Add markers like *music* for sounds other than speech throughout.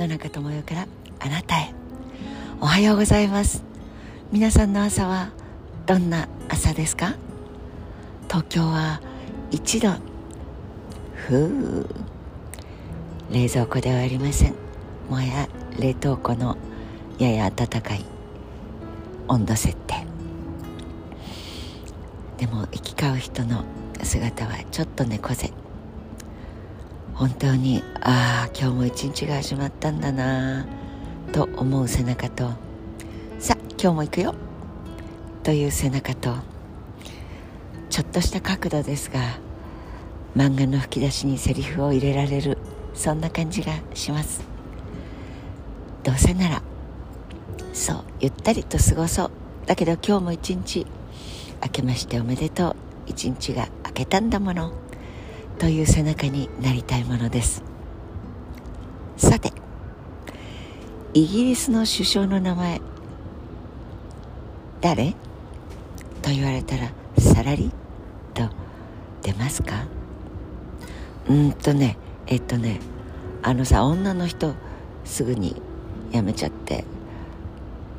野中智代からあなたへ。おはようございます。皆さんの朝はどんな朝ですか？東京は1度。ふう。冷蔵庫ではありません。もや冷凍庫のやや暖かい。温度設定。でも行き交う人の姿はちょっと猫背。本当にああ今日も一日が始まったんだなと思う背中と。さあ今日も行くよという背中と。ちょっとした角度ですが漫画の吹き出しにセリフを入れられるそんな感じがします。どうせならそうゆったりと過ごそう。だけど今日も一日明けましておめでとう。一日が明けたんだもの。という背中になりたいものです。さてイギリスの首相の名前誰？と言われたらサラリと出ますか？うんとねえっとねあのさ女の人すぐに辞めちゃって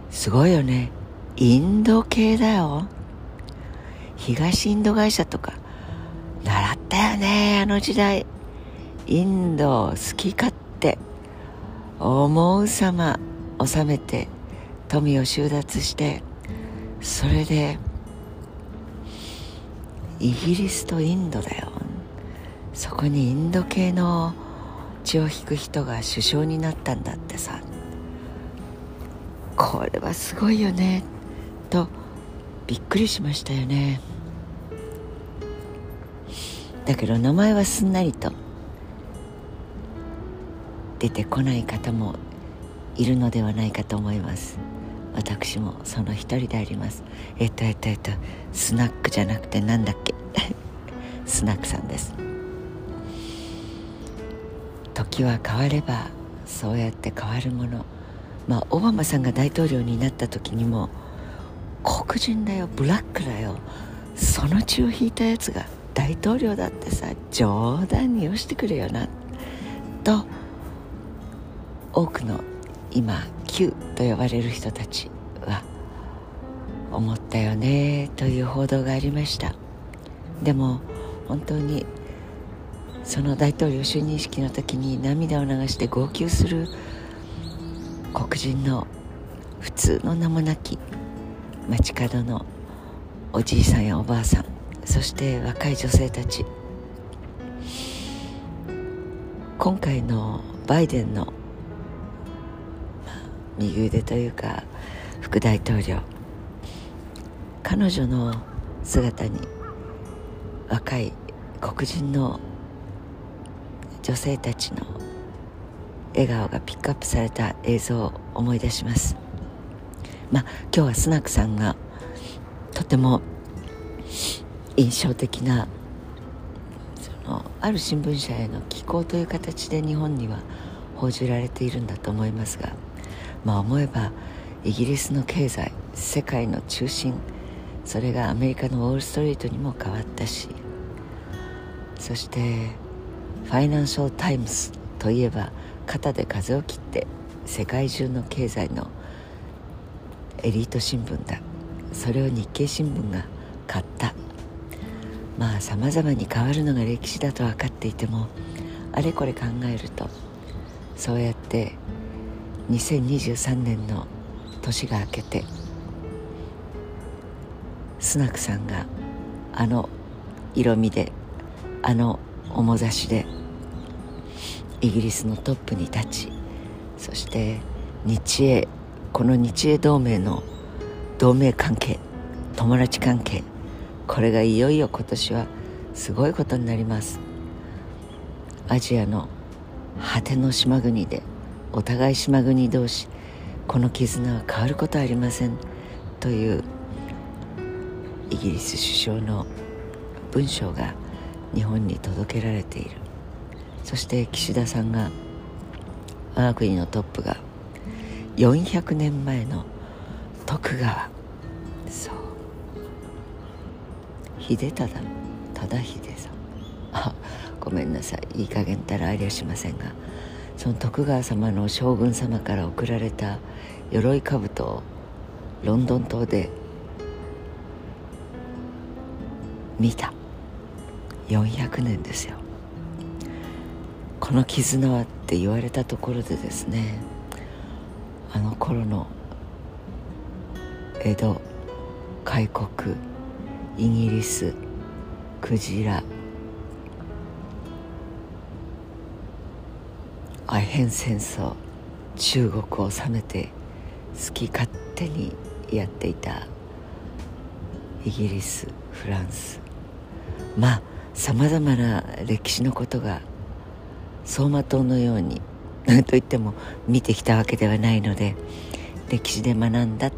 すごいよね。インド系だよ。東インド会社とか習ったよねあの時代。インド好き勝手。思うさま収めて富を収奪して。それでイギリスとインドだよ。そこにインド系の血を引く人が首相になったんだってさ。これはすごいよね。とびっくりしましたよね。だけど名前はすんなりと出てこない方もいるのではないかと思います。私もその一人であります。えっとえっとえっとスナックじゃなくてなんだっけ？*laughs* スナックさんです。時は変わればそうやって変わるもの。まあオバマさんが大統領になった時にも黒人だよブラックだよその血を引いたやつが大統領だってさ冗談によしてくれよな。と多くの今 Q と呼ばれる人たちは思ったよねという報道がありました。でも本当にその大統領就任式の時に涙を流して号泣する黒人の普通の名もなき街角のおじいさんやおばあさん。そして若い女性たち。今回のバイデンの、右腕というか副大統領。彼女の姿に若い黒人の女性たちの笑顔がピックアップされた映像を思い出します。まあ今日はスナックさんがとても印象的なそのある新聞社への寄稿という形で日本には報じられているんだと思いますがまあ思えばイギリスの経済世界の中心それがアメリカのウォール・ストリートにも変わったしそしてファイナンシャル・タイムズといえば肩で風を切って世界中の経済のエリート新聞だ。それを日経新聞が買った。まあさまざまに変わるのが歴史だと分かっていてもあれこれ考えるとそうやって2023年の年が明けてスナクさんがあの色味であの面差しでイギリスのトップに立ちそして日英この日英同盟の同盟関係友達関係これがいよいよ今年はすごいことになります。アジアの果ての島国でお互い島国同士この絆は変わることはありませんというイギリス首相の文章が日本に届けられている。そして岸田さんが我が国のトップが400年前の徳川秀忠忠秀さん。*laughs* あごめんなさい。いい加減たらありゃしませんが。その徳川様の将軍様から贈られた鎧兜をロンドン島で見た。400年ですよ。この絆はって言われたところでですねあの頃の江戸開国イギリスクジラ。アヘン戦争。中国を治めて好き勝手にやっていた。イギリスフランス。まあさまざまな歴史のことが走馬灯のように *laughs* といっても見てきたわけではないので歴史で学んだ。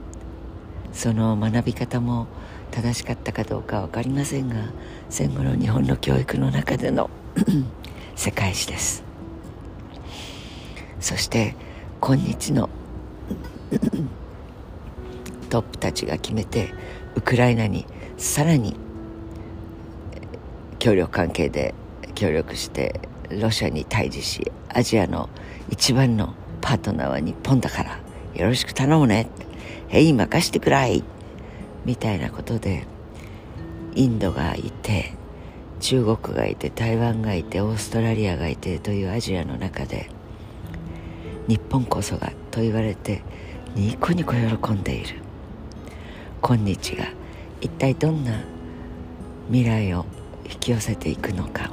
その学び方も正しかったかどうか分かりませんが戦後の日本の教育の中での *clears throat* 世界史です。そして今日の *clears throat* トップたちが決めてウクライナにさらに協力関係で協力してロシアに対峙しアジアの一番のパートナーは日本だからよろしく頼むね。へい任してくらい。みたいなことでインドがいて中国がいて台湾がいてオーストラリアがいてというアジアの中で日本こそがと言われてニコニコ喜んでいる。今日が一体どんな未来を引き寄せていくのか。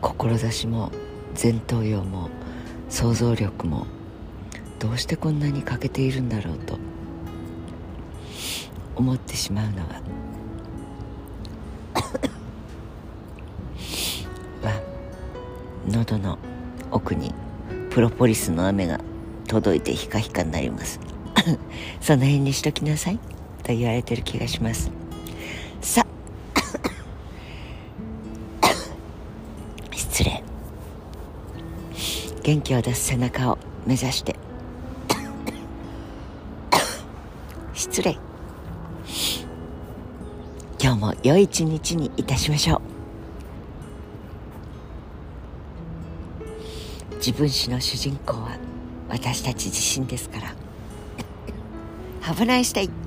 志も前頭葉も想像力もどうしてこんなに欠けているんだろうと思ってしまうのはは喉の奥にプロポリスの雨が届いてヒカヒカになります。*laughs* その辺にしときなさい。と言われてる気がします。さ失礼。元気を出す背中を目指して。礼。今日も良い一日にいたしましょう。自分史の主人公は私たち自身ですから。*laughs* 危ない nice day